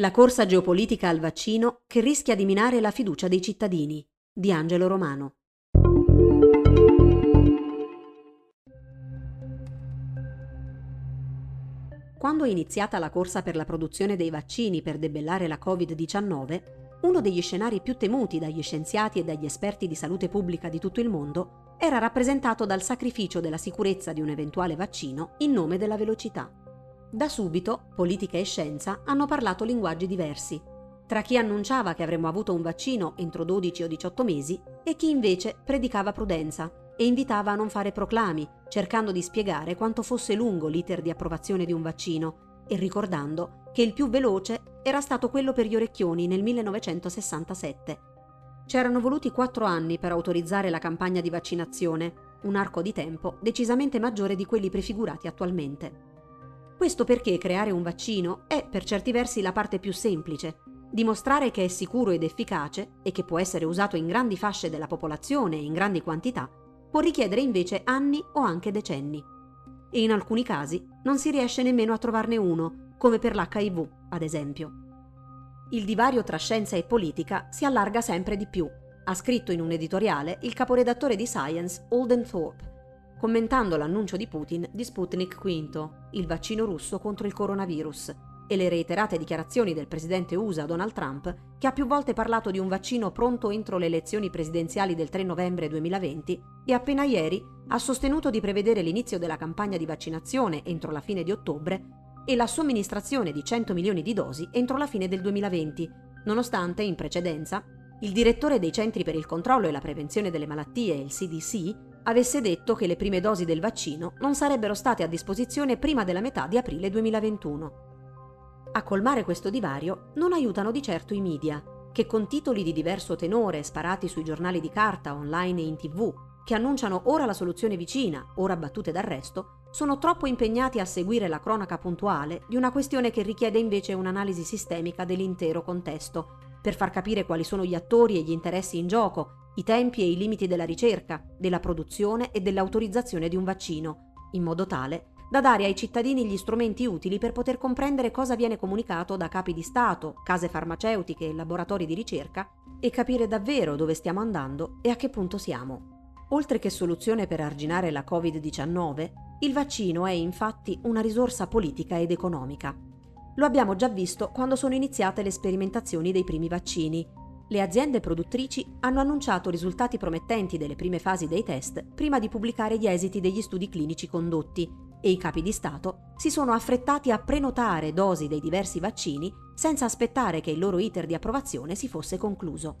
La corsa geopolitica al vaccino che rischia di minare la fiducia dei cittadini di Angelo Romano. Quando è iniziata la corsa per la produzione dei vaccini per debellare la Covid-19, uno degli scenari più temuti dagli scienziati e dagli esperti di salute pubblica di tutto il mondo era rappresentato dal sacrificio della sicurezza di un eventuale vaccino in nome della velocità. Da subito, politica e scienza hanno parlato linguaggi diversi, tra chi annunciava che avremmo avuto un vaccino entro 12 o 18 mesi e chi invece predicava prudenza e invitava a non fare proclami, cercando di spiegare quanto fosse lungo l'iter di approvazione di un vaccino e ricordando che il più veloce era stato quello per gli orecchioni nel 1967. C'erano voluti quattro anni per autorizzare la campagna di vaccinazione, un arco di tempo decisamente maggiore di quelli prefigurati attualmente. Questo perché creare un vaccino è per certi versi la parte più semplice, dimostrare che è sicuro ed efficace e che può essere usato in grandi fasce della popolazione e in grandi quantità può richiedere invece anni o anche decenni. E in alcuni casi non si riesce nemmeno a trovarne uno, come per l'HIV, ad esempio. Il divario tra scienza e politica si allarga sempre di più, ha scritto in un editoriale il caporedattore di Science Holden Thorpe, commentando l'annuncio di Putin di Sputnik V, il vaccino russo contro il coronavirus, e le reiterate dichiarazioni del presidente USA Donald Trump, che ha più volte parlato di un vaccino pronto entro le elezioni presidenziali del 3 novembre 2020 e appena ieri ha sostenuto di prevedere l'inizio della campagna di vaccinazione entro la fine di ottobre e la somministrazione di 100 milioni di dosi entro la fine del 2020, nonostante in precedenza il direttore dei Centri per il controllo e la prevenzione delle malattie, il CDC, avesse detto che le prime dosi del vaccino non sarebbero state a disposizione prima della metà di aprile 2021. A colmare questo divario non aiutano di certo i media, che con titoli di diverso tenore sparati sui giornali di carta, online e in tv, che annunciano ora la soluzione vicina, ora battute d'arresto, sono troppo impegnati a seguire la cronaca puntuale di una questione che richiede invece un'analisi sistemica dell'intero contesto, per far capire quali sono gli attori e gli interessi in gioco, i tempi e i limiti della ricerca, della produzione e dell'autorizzazione di un vaccino, in modo tale da dare ai cittadini gli strumenti utili per poter comprendere cosa viene comunicato da capi di Stato, case farmaceutiche e laboratori di ricerca e capire davvero dove stiamo andando e a che punto siamo. Oltre che soluzione per arginare la Covid-19, il vaccino è infatti una risorsa politica ed economica. Lo abbiamo già visto quando sono iniziate le sperimentazioni dei primi vaccini. Le aziende produttrici hanno annunciato risultati promettenti delle prime fasi dei test prima di pubblicare gli esiti degli studi clinici condotti e i capi di Stato si sono affrettati a prenotare dosi dei diversi vaccini senza aspettare che il loro iter di approvazione si fosse concluso.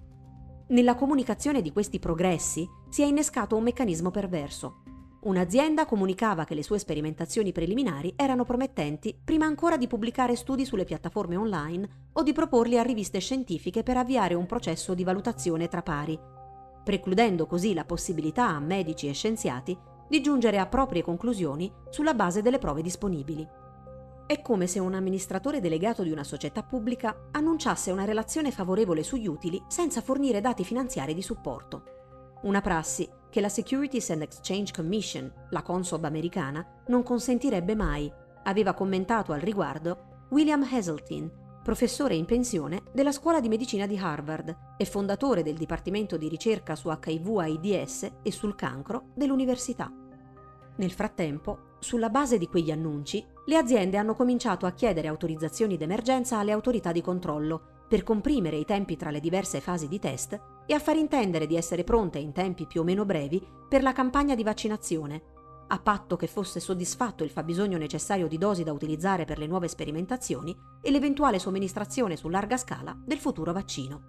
Nella comunicazione di questi progressi si è innescato un meccanismo perverso. Un'azienda comunicava che le sue sperimentazioni preliminari erano promettenti prima ancora di pubblicare studi sulle piattaforme online o di proporli a riviste scientifiche per avviare un processo di valutazione tra pari, precludendo così la possibilità a medici e scienziati di giungere a proprie conclusioni sulla base delle prove disponibili. È come se un amministratore delegato di una società pubblica annunciasse una relazione favorevole sugli utili senza fornire dati finanziari di supporto. Una prassi che la Securities and Exchange Commission, la Consob americana, non consentirebbe mai, aveva commentato al riguardo William Hazeltine, professore in pensione della Scuola di Medicina di Harvard e fondatore del Dipartimento di ricerca su HIV-AIDS e sul cancro dell'università. Nel frattempo, sulla base di quegli annunci, le aziende hanno cominciato a chiedere autorizzazioni d'emergenza alle autorità di controllo per comprimere i tempi tra le diverse fasi di test e a far intendere di essere pronte in tempi più o meno brevi per la campagna di vaccinazione, a patto che fosse soddisfatto il fabbisogno necessario di dosi da utilizzare per le nuove sperimentazioni e l'eventuale somministrazione su larga scala del futuro vaccino.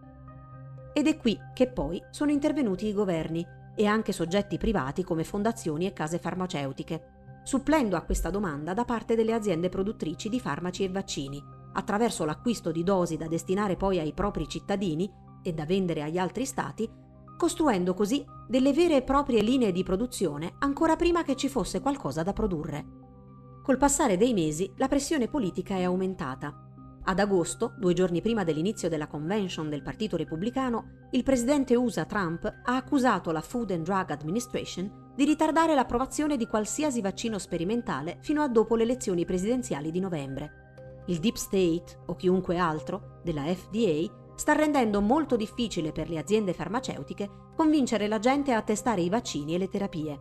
Ed è qui che poi sono intervenuti i governi e anche soggetti privati come fondazioni e case farmaceutiche, supplendo a questa domanda da parte delle aziende produttrici di farmaci e vaccini, attraverso l'acquisto di dosi da destinare poi ai propri cittadini e da vendere agli altri stati, costruendo così delle vere e proprie linee di produzione ancora prima che ci fosse qualcosa da produrre. Col passare dei mesi la pressione politica è aumentata ad agosto, due giorni prima dell'inizio della convention del Partito Repubblicano, il presidente USA Trump ha accusato la Food and Drug Administration di ritardare l'approvazione di qualsiasi vaccino sperimentale fino a dopo le elezioni presidenziali di novembre. Il Deep State o chiunque altro della FDA sta rendendo molto difficile per le aziende farmaceutiche convincere la gente a testare i vaccini e le terapie.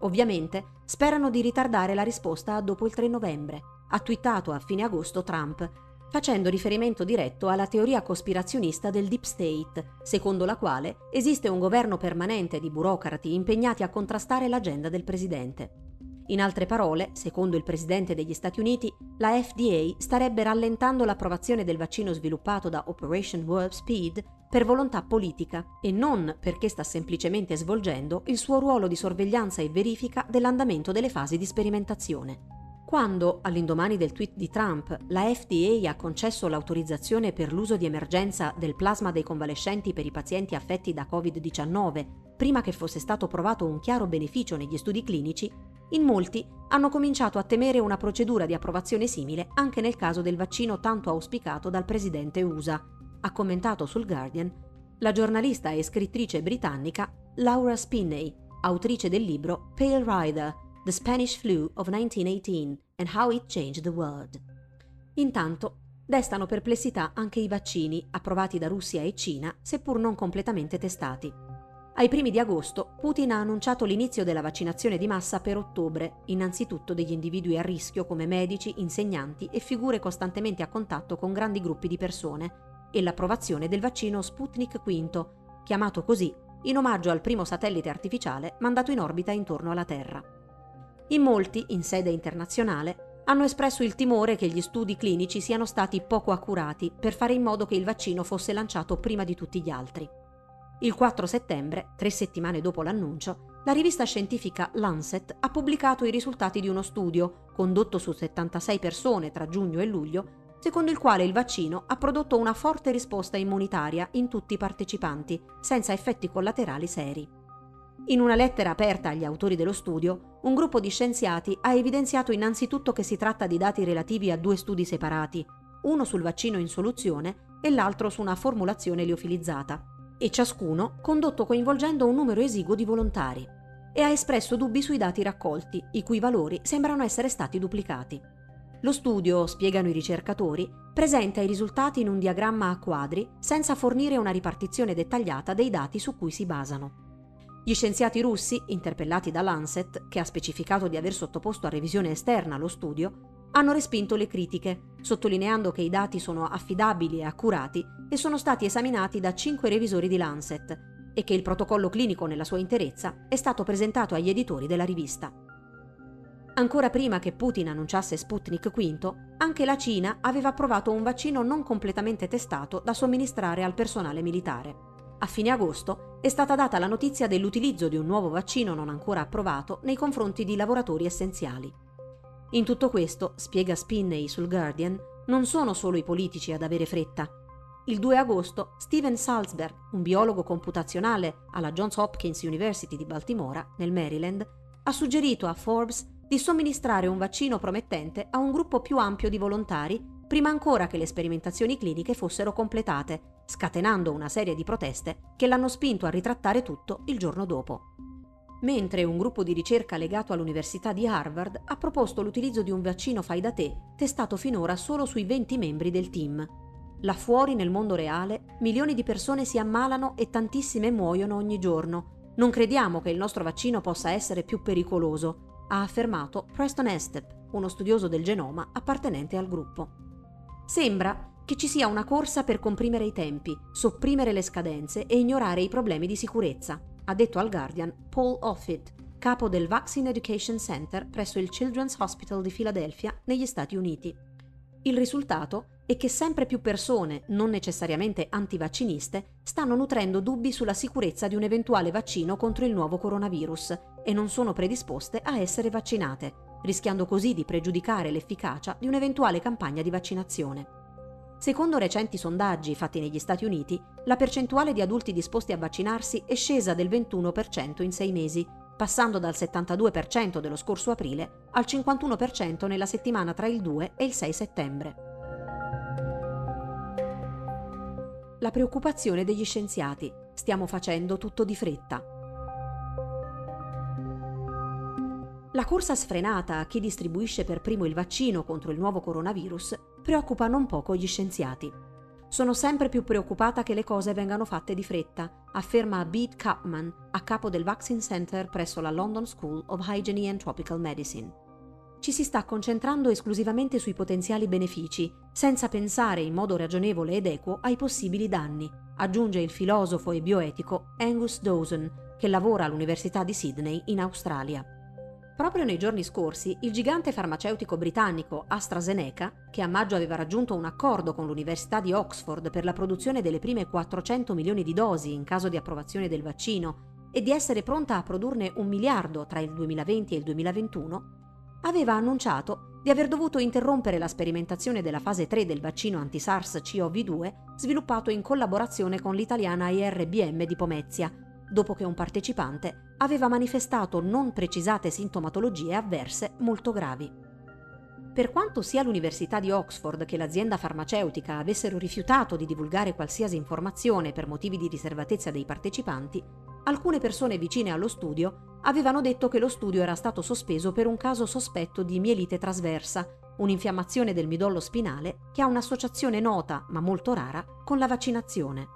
Ovviamente sperano di ritardare la risposta a dopo il 3 novembre, ha twittato a fine agosto Trump, facendo riferimento diretto alla teoria cospirazionista del Deep State, secondo la quale esiste un governo permanente di burocrati impegnati a contrastare l'agenda del presidente. In altre parole, secondo il presidente degli Stati Uniti, la FDA starebbe rallentando l'approvazione del vaccino sviluppato da Operation Warp Speed per volontà politica e non perché sta semplicemente svolgendo il suo ruolo di sorveglianza e verifica dell'andamento delle fasi di sperimentazione. Quando, all'indomani del tweet di Trump, la FDA ha concesso l'autorizzazione per l'uso di emergenza del plasma dei convalescenti per i pazienti affetti da Covid-19, prima che fosse stato provato un chiaro beneficio negli studi clinici, in molti hanno cominciato a temere una procedura di approvazione simile anche nel caso del vaccino tanto auspicato dal presidente USA, ha commentato sul Guardian la giornalista e scrittrice britannica Laura Spinney, autrice del libro Pale Rider The Spanish Flu of 1918 and How It Changed the World. Intanto, destano perplessità anche i vaccini approvati da Russia e Cina, seppur non completamente testati. Ai primi di agosto, Putin ha annunciato l'inizio della vaccinazione di massa per ottobre, innanzitutto degli individui a rischio come medici, insegnanti e figure costantemente a contatto con grandi gruppi di persone, e l'approvazione del vaccino Sputnik V, chiamato così in omaggio al primo satellite artificiale mandato in orbita intorno alla Terra. In molti, in sede internazionale, hanno espresso il timore che gli studi clinici siano stati poco accurati per fare in modo che il vaccino fosse lanciato prima di tutti gli altri. Il 4 settembre, tre settimane dopo l'annuncio, la rivista scientifica Lancet ha pubblicato i risultati di uno studio, condotto su 76 persone tra giugno e luglio, secondo il quale il vaccino ha prodotto una forte risposta immunitaria in tutti i partecipanti, senza effetti collaterali seri. In una lettera aperta agli autori dello studio, un gruppo di scienziati ha evidenziato innanzitutto che si tratta di dati relativi a due studi separati, uno sul vaccino in soluzione e l'altro su una formulazione liofilizzata, e ciascuno condotto coinvolgendo un numero esiguo di volontari, e ha espresso dubbi sui dati raccolti, i cui valori sembrano essere stati duplicati. Lo studio, spiegano i ricercatori, presenta i risultati in un diagramma a quadri senza fornire una ripartizione dettagliata dei dati su cui si basano. Gli scienziati russi, interpellati da Lancet, che ha specificato di aver sottoposto a revisione esterna lo studio, hanno respinto le critiche, sottolineando che i dati sono affidabili e accurati e sono stati esaminati da cinque revisori di Lancet e che il protocollo clinico nella sua interezza è stato presentato agli editori della rivista. Ancora prima che Putin annunciasse Sputnik V, anche la Cina aveva approvato un vaccino non completamente testato da somministrare al personale militare. A fine agosto è stata data la notizia dell'utilizzo di un nuovo vaccino non ancora approvato nei confronti di lavoratori essenziali. In tutto questo, spiega Spinney sul Guardian, non sono solo i politici ad avere fretta. Il 2 agosto Steven Salzberg, un biologo computazionale alla Johns Hopkins University di Baltimora, nel Maryland, ha suggerito a Forbes di somministrare un vaccino promettente a un gruppo più ampio di volontari prima ancora che le sperimentazioni cliniche fossero completate, scatenando una serie di proteste che l'hanno spinto a ritrattare tutto il giorno dopo. Mentre un gruppo di ricerca legato all'Università di Harvard ha proposto l'utilizzo di un vaccino fai da te, testato finora solo sui 20 membri del team. Là fuori, nel mondo reale, milioni di persone si ammalano e tantissime muoiono ogni giorno. Non crediamo che il nostro vaccino possa essere più pericoloso, ha affermato Preston Estep, uno studioso del genoma appartenente al gruppo. Sembra che ci sia una corsa per comprimere i tempi, sopprimere le scadenze e ignorare i problemi di sicurezza, ha detto al Guardian Paul Offit, capo del Vaccine Education Center presso il Children's Hospital di Filadelfia, negli Stati Uniti. Il risultato è che sempre più persone, non necessariamente antivacciniste, stanno nutrendo dubbi sulla sicurezza di un eventuale vaccino contro il nuovo coronavirus e non sono predisposte a essere vaccinate, rischiando così di pregiudicare l'efficacia di un'eventuale campagna di vaccinazione. Secondo recenti sondaggi fatti negli Stati Uniti, la percentuale di adulti disposti a vaccinarsi è scesa del 21% in sei mesi, passando dal 72% dello scorso aprile al 51% nella settimana tra il 2 e il 6 settembre. La preoccupazione degli scienziati. Stiamo facendo tutto di fretta. La corsa sfrenata a chi distribuisce per primo il vaccino contro il nuovo coronavirus preoccupa non poco gli scienziati. Sono sempre più preoccupata che le cose vengano fatte di fretta, afferma Beat Kapman, a capo del Vaccine Center presso la London School of Hygiene and Tropical Medicine. Ci si sta concentrando esclusivamente sui potenziali benefici, senza pensare in modo ragionevole ed equo ai possibili danni, aggiunge il filosofo e bioetico Angus Dawson, che lavora all'Università di Sydney in Australia. Proprio nei giorni scorsi, il gigante farmaceutico britannico AstraZeneca, che a maggio aveva raggiunto un accordo con l'Università di Oxford per la produzione delle prime 400 milioni di dosi in caso di approvazione del vaccino e di essere pronta a produrne un miliardo tra il 2020 e il 2021, aveva annunciato di aver dovuto interrompere la sperimentazione della fase 3 del vaccino anti-SARS-CoV-2 sviluppato in collaborazione con l'italiana IRBM di Pomezia, dopo che un partecipante aveva manifestato non precisate sintomatologie avverse molto gravi. Per quanto sia l'Università di Oxford che l'azienda farmaceutica avessero rifiutato di divulgare qualsiasi informazione per motivi di riservatezza dei partecipanti, alcune persone vicine allo studio avevano detto che lo studio era stato sospeso per un caso sospetto di mielite trasversa, un'infiammazione del midollo spinale che ha un'associazione nota, ma molto rara, con la vaccinazione.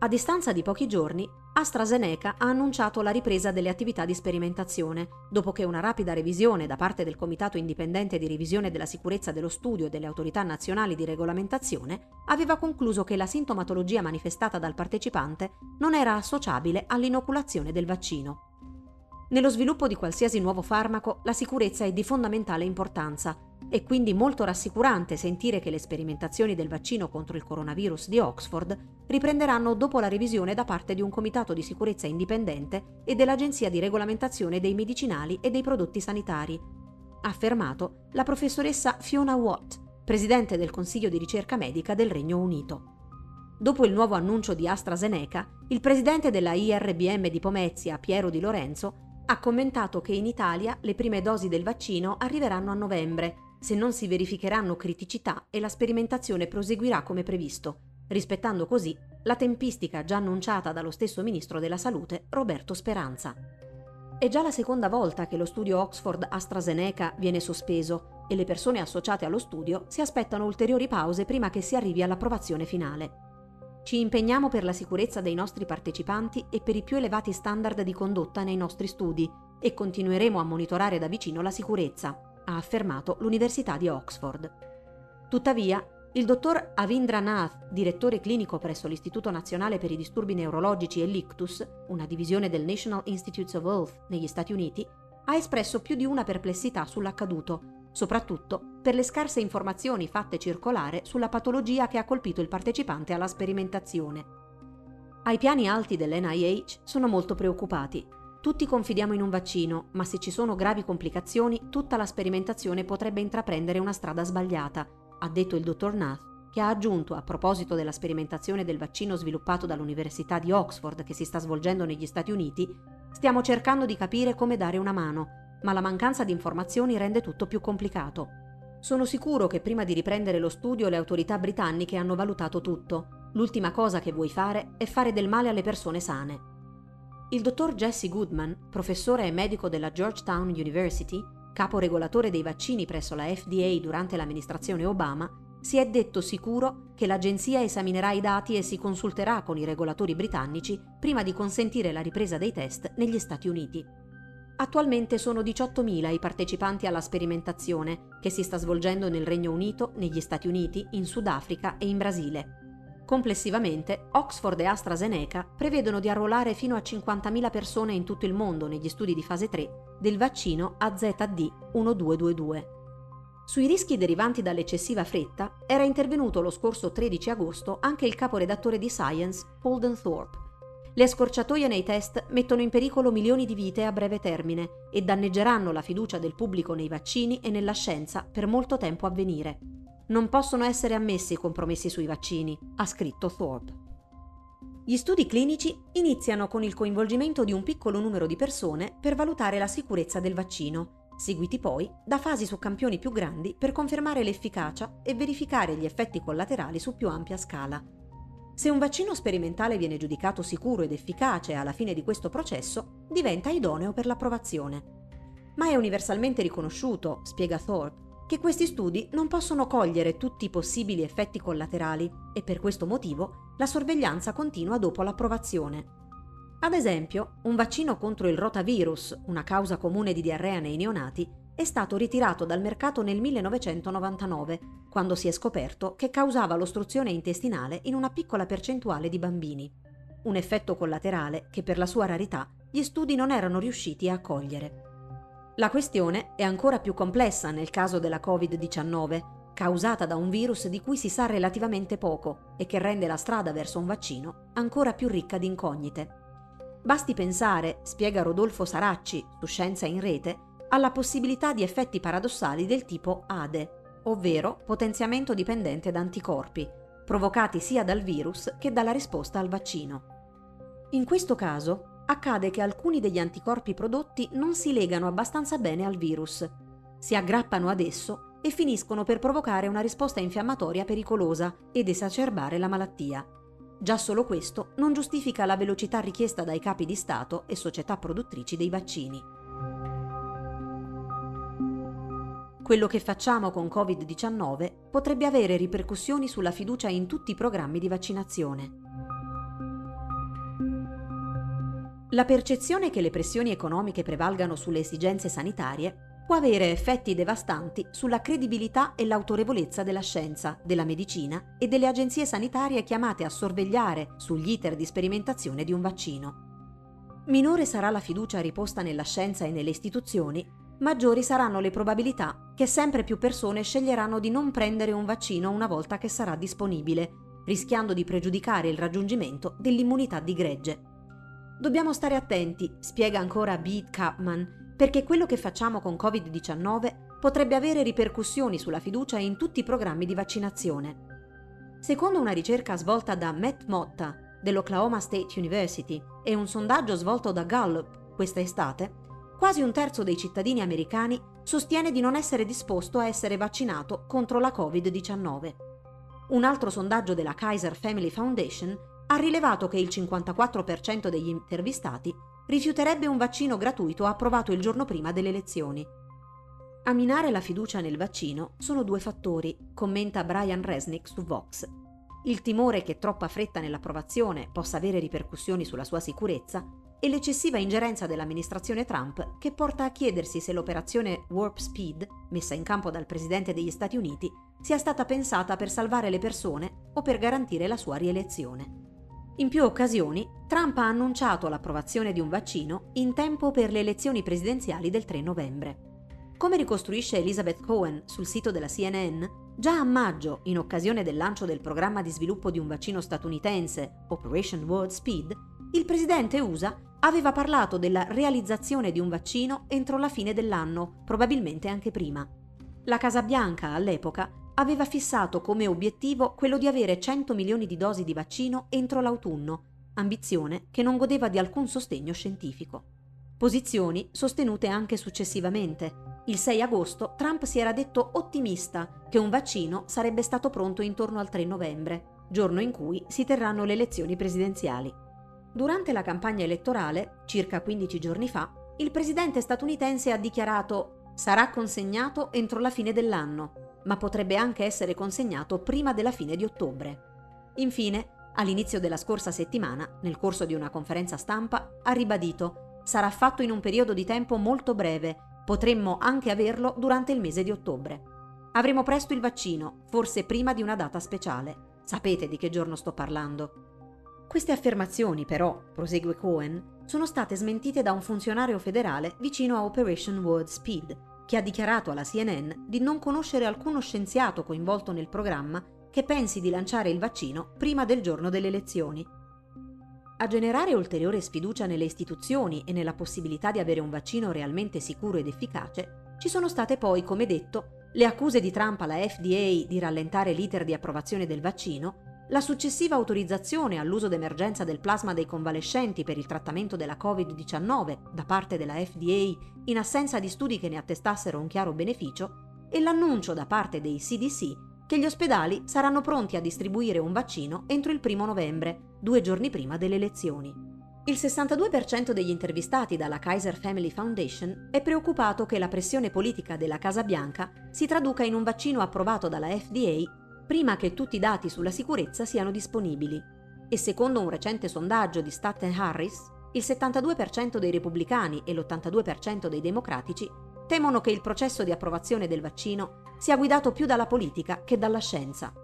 A distanza di pochi giorni, AstraZeneca ha annunciato la ripresa delle attività di sperimentazione, dopo che una rapida revisione da parte del Comitato Indipendente di Revisione della Sicurezza dello Studio e delle Autorità Nazionali di Regolamentazione aveva concluso che la sintomatologia manifestata dal partecipante non era associabile all'inoculazione del vaccino. Nello sviluppo di qualsiasi nuovo farmaco la sicurezza è di fondamentale importanza è quindi molto rassicurante sentire che le sperimentazioni del vaccino contro il coronavirus di Oxford riprenderanno dopo la revisione da parte di un comitato di sicurezza indipendente e dell'Agenzia di regolamentazione dei medicinali e dei prodotti sanitari, ha affermato la professoressa Fiona Watt, presidente del Consiglio di ricerca medica del Regno Unito. Dopo il nuovo annuncio di AstraZeneca, il presidente della IRBM di Pomezia, Piero Di Lorenzo, ha commentato che in Italia le prime dosi del vaccino arriveranno a novembre se non si verificheranno criticità e la sperimentazione proseguirà come previsto, rispettando così la tempistica già annunciata dallo stesso Ministro della Salute Roberto Speranza. È già la seconda volta che lo studio Oxford AstraZeneca viene sospeso e le persone associate allo studio si aspettano ulteriori pause prima che si arrivi all'approvazione finale. Ci impegniamo per la sicurezza dei nostri partecipanti e per i più elevati standard di condotta nei nostri studi e continueremo a monitorare da vicino la sicurezza, ha affermato l'Università di Oxford. Tuttavia, il dottor Avindra Nath, direttore clinico presso l'Istituto Nazionale per i Disturbi Neurologici e l'ICTUS, una divisione del National Institutes of Health negli Stati Uniti, ha espresso più di una perplessità sull'accaduto, soprattutto per le scarse informazioni fatte circolare sulla patologia che ha colpito il partecipante alla sperimentazione. Ai piani alti dell'NIH sono molto preoccupati tutti confidiamo in un vaccino, ma se ci sono gravi complicazioni, tutta la sperimentazione potrebbe intraprendere una strada sbagliata, ha detto il dottor Nath, che ha aggiunto, a proposito della sperimentazione del vaccino sviluppato dall'Università di Oxford che si sta svolgendo negli Stati Uniti, stiamo cercando di capire come dare una mano, ma la mancanza di informazioni rende tutto più complicato. Sono sicuro che prima di riprendere lo studio le autorità britanniche hanno valutato tutto. L'ultima cosa che vuoi fare è fare del male alle persone sane. Il dottor Jesse Goodman, professore e medico della Georgetown University, capo regolatore dei vaccini presso la FDA durante l'amministrazione Obama, si è detto sicuro che l'agenzia esaminerà i dati e si consulterà con i regolatori britannici prima di consentire la ripresa dei test negli Stati Uniti. Attualmente sono 18.000 i partecipanti alla sperimentazione che si sta svolgendo nel Regno Unito, negli Stati Uniti, in Sudafrica e in Brasile. Complessivamente, Oxford e AstraZeneca prevedono di arruolare fino a 50.000 persone in tutto il mondo negli studi di fase 3 del vaccino AZD1222. Sui rischi derivanti dall'eccessiva fretta era intervenuto lo scorso 13 agosto anche il caporedattore di Science, Holden Thorpe. Le scorciatoie nei test mettono in pericolo milioni di vite a breve termine e danneggeranno la fiducia del pubblico nei vaccini e nella scienza per molto tempo a venire. Non possono essere ammessi compromessi sui vaccini, ha scritto Thorpe. Gli studi clinici iniziano con il coinvolgimento di un piccolo numero di persone per valutare la sicurezza del vaccino, seguiti poi da fasi su campioni più grandi per confermare l'efficacia e verificare gli effetti collaterali su più ampia scala. Se un vaccino sperimentale viene giudicato sicuro ed efficace alla fine di questo processo, diventa idoneo per l'approvazione. Ma è universalmente riconosciuto, spiega Thorpe, che questi studi non possono cogliere tutti i possibili effetti collaterali e per questo motivo la sorveglianza continua dopo l'approvazione. Ad esempio, un vaccino contro il rotavirus, una causa comune di diarrea nei neonati, è stato ritirato dal mercato nel 1999, quando si è scoperto che causava l'ostruzione intestinale in una piccola percentuale di bambini. Un effetto collaterale che per la sua rarità gli studi non erano riusciti a cogliere. La questione è ancora più complessa nel caso della Covid-19, causata da un virus di cui si sa relativamente poco e che rende la strada verso un vaccino ancora più ricca di incognite. Basti pensare, spiega Rodolfo Saracci su Scienza in Rete, alla possibilità di effetti paradossali del tipo ADE, ovvero potenziamento dipendente da anticorpi, provocati sia dal virus che dalla risposta al vaccino. In questo caso accade che alcuni degli anticorpi prodotti non si legano abbastanza bene al virus, si aggrappano ad esso e finiscono per provocare una risposta infiammatoria pericolosa ed esacerbare la malattia. Già solo questo non giustifica la velocità richiesta dai capi di Stato e società produttrici dei vaccini. Quello che facciamo con Covid-19 potrebbe avere ripercussioni sulla fiducia in tutti i programmi di vaccinazione. La percezione che le pressioni economiche prevalgano sulle esigenze sanitarie può avere effetti devastanti sulla credibilità e l'autorevolezza della scienza, della medicina e delle agenzie sanitarie chiamate a sorvegliare sugli iter di sperimentazione di un vaccino. Minore sarà la fiducia riposta nella scienza e nelle istituzioni, maggiori saranno le probabilità che sempre più persone sceglieranno di non prendere un vaccino una volta che sarà disponibile, rischiando di pregiudicare il raggiungimento dell'immunità di gregge. Dobbiamo stare attenti, spiega ancora Beat Kapman, perché quello che facciamo con Covid-19 potrebbe avere ripercussioni sulla fiducia in tutti i programmi di vaccinazione. Secondo una ricerca svolta da Matt Motta dell'Oklahoma State University e un sondaggio svolto da Gallup questa estate, quasi un terzo dei cittadini americani sostiene di non essere disposto a essere vaccinato contro la Covid-19. Un altro sondaggio della Kaiser Family Foundation ha rilevato che il 54% degli intervistati rifiuterebbe un vaccino gratuito approvato il giorno prima delle elezioni. A minare la fiducia nel vaccino sono due fattori, commenta Brian Resnick su Vox. Il timore che troppa fretta nell'approvazione possa avere ripercussioni sulla sua sicurezza e l'eccessiva ingerenza dell'amministrazione Trump che porta a chiedersi se l'operazione Warp Speed, messa in campo dal Presidente degli Stati Uniti, sia stata pensata per salvare le persone o per garantire la sua rielezione. In più occasioni, Trump ha annunciato l'approvazione di un vaccino in tempo per le elezioni presidenziali del 3 novembre. Come ricostruisce Elizabeth Cohen sul sito della CNN, già a maggio, in occasione del lancio del programma di sviluppo di un vaccino statunitense, Operation World Speed, il presidente USA aveva parlato della realizzazione di un vaccino entro la fine dell'anno, probabilmente anche prima. La Casa Bianca, all'epoca, aveva fissato come obiettivo quello di avere 100 milioni di dosi di vaccino entro l'autunno, ambizione che non godeva di alcun sostegno scientifico. Posizioni sostenute anche successivamente. Il 6 agosto Trump si era detto ottimista che un vaccino sarebbe stato pronto intorno al 3 novembre, giorno in cui si terranno le elezioni presidenziali. Durante la campagna elettorale, circa 15 giorni fa, il presidente statunitense ha dichiarato sarà consegnato entro la fine dell'anno ma potrebbe anche essere consegnato prima della fine di ottobre. Infine, all'inizio della scorsa settimana, nel corso di una conferenza stampa, ha ribadito sarà fatto in un periodo di tempo molto breve, potremmo anche averlo durante il mese di ottobre. Avremo presto il vaccino, forse prima di una data speciale. Sapete di che giorno sto parlando. Queste affermazioni, però, prosegue Cohen, sono state smentite da un funzionario federale vicino a Operation World Speed, che ha dichiarato alla CNN di non conoscere alcuno scienziato coinvolto nel programma che pensi di lanciare il vaccino prima del giorno delle elezioni. A generare ulteriore sfiducia nelle istituzioni e nella possibilità di avere un vaccino realmente sicuro ed efficace, ci sono state poi, come detto, le accuse di Trump alla FDA di rallentare l'iter di approvazione del vaccino la successiva autorizzazione all'uso d'emergenza del plasma dei convalescenti per il trattamento della Covid-19 da parte della FDA in assenza di studi che ne attestassero un chiaro beneficio e l'annuncio da parte dei CDC che gli ospedali saranno pronti a distribuire un vaccino entro il primo novembre, due giorni prima delle elezioni. Il 62% degli intervistati dalla Kaiser Family Foundation è preoccupato che la pressione politica della Casa Bianca si traduca in un vaccino approvato dalla FDA prima che tutti i dati sulla sicurezza siano disponibili. E secondo un recente sondaggio di Staten Harris, il 72% dei repubblicani e l'82% dei democratici temono che il processo di approvazione del vaccino sia guidato più dalla politica che dalla scienza.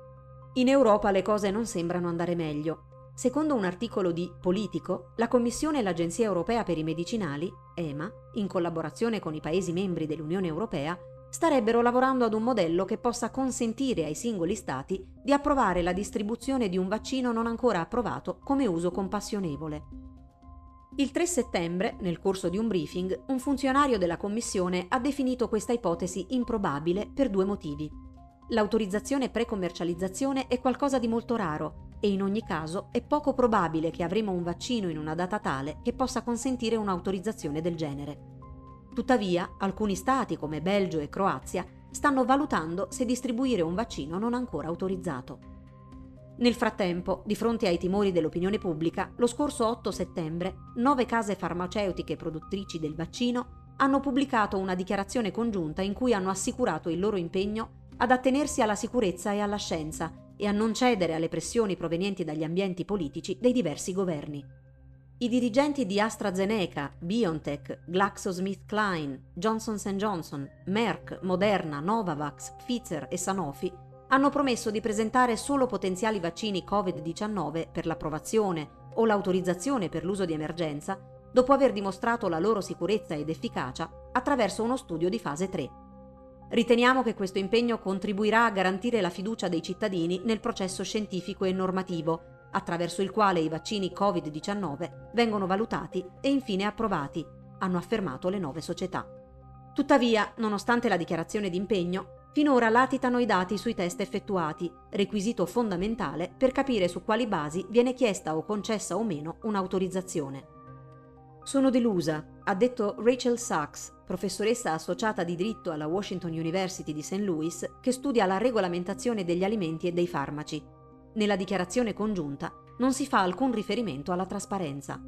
In Europa le cose non sembrano andare meglio Secondo un articolo di Politico, la Commissione e l'Agenzia Europea per i Medicinali, EMA, in collaborazione con i Paesi membri dell'Unione Europea, starebbero lavorando ad un modello che possa consentire ai singoli Stati di approvare la distribuzione di un vaccino non ancora approvato come uso compassionevole. Il 3 settembre, nel corso di un briefing, un funzionario della Commissione ha definito questa ipotesi improbabile per due motivi. L'autorizzazione pre-commercializzazione è qualcosa di molto raro e in ogni caso è poco probabile che avremo un vaccino in una data tale che possa consentire un'autorizzazione del genere. Tuttavia, alcuni stati come Belgio e Croazia stanno valutando se distribuire un vaccino non ancora autorizzato. Nel frattempo, di fronte ai timori dell'opinione pubblica, lo scorso 8 settembre, nove case farmaceutiche produttrici del vaccino hanno pubblicato una dichiarazione congiunta in cui hanno assicurato il loro impegno ad attenersi alla sicurezza e alla scienza e a non cedere alle pressioni provenienti dagli ambienti politici dei diversi governi. I dirigenti di AstraZeneca, BioNTech, GlaxoSmithKline, Johnson Johnson, Merck, Moderna, Novavax, Pfizer e Sanofi hanno promesso di presentare solo potenziali vaccini Covid-19 per l'approvazione o l'autorizzazione per l'uso di emergenza dopo aver dimostrato la loro sicurezza ed efficacia attraverso uno studio di fase 3. Riteniamo che questo impegno contribuirà a garantire la fiducia dei cittadini nel processo scientifico e normativo, attraverso il quale i vaccini Covid-19 vengono valutati e infine approvati, hanno affermato le nove società. Tuttavia, nonostante la dichiarazione d'impegno, finora latitano i dati sui test effettuati, requisito fondamentale per capire su quali basi viene chiesta o concessa o meno un'autorizzazione. Sono delusa, ha detto Rachel Sachs, professoressa associata di diritto alla Washington University di St. Louis, che studia la regolamentazione degli alimenti e dei farmaci. Nella dichiarazione congiunta non si fa alcun riferimento alla trasparenza.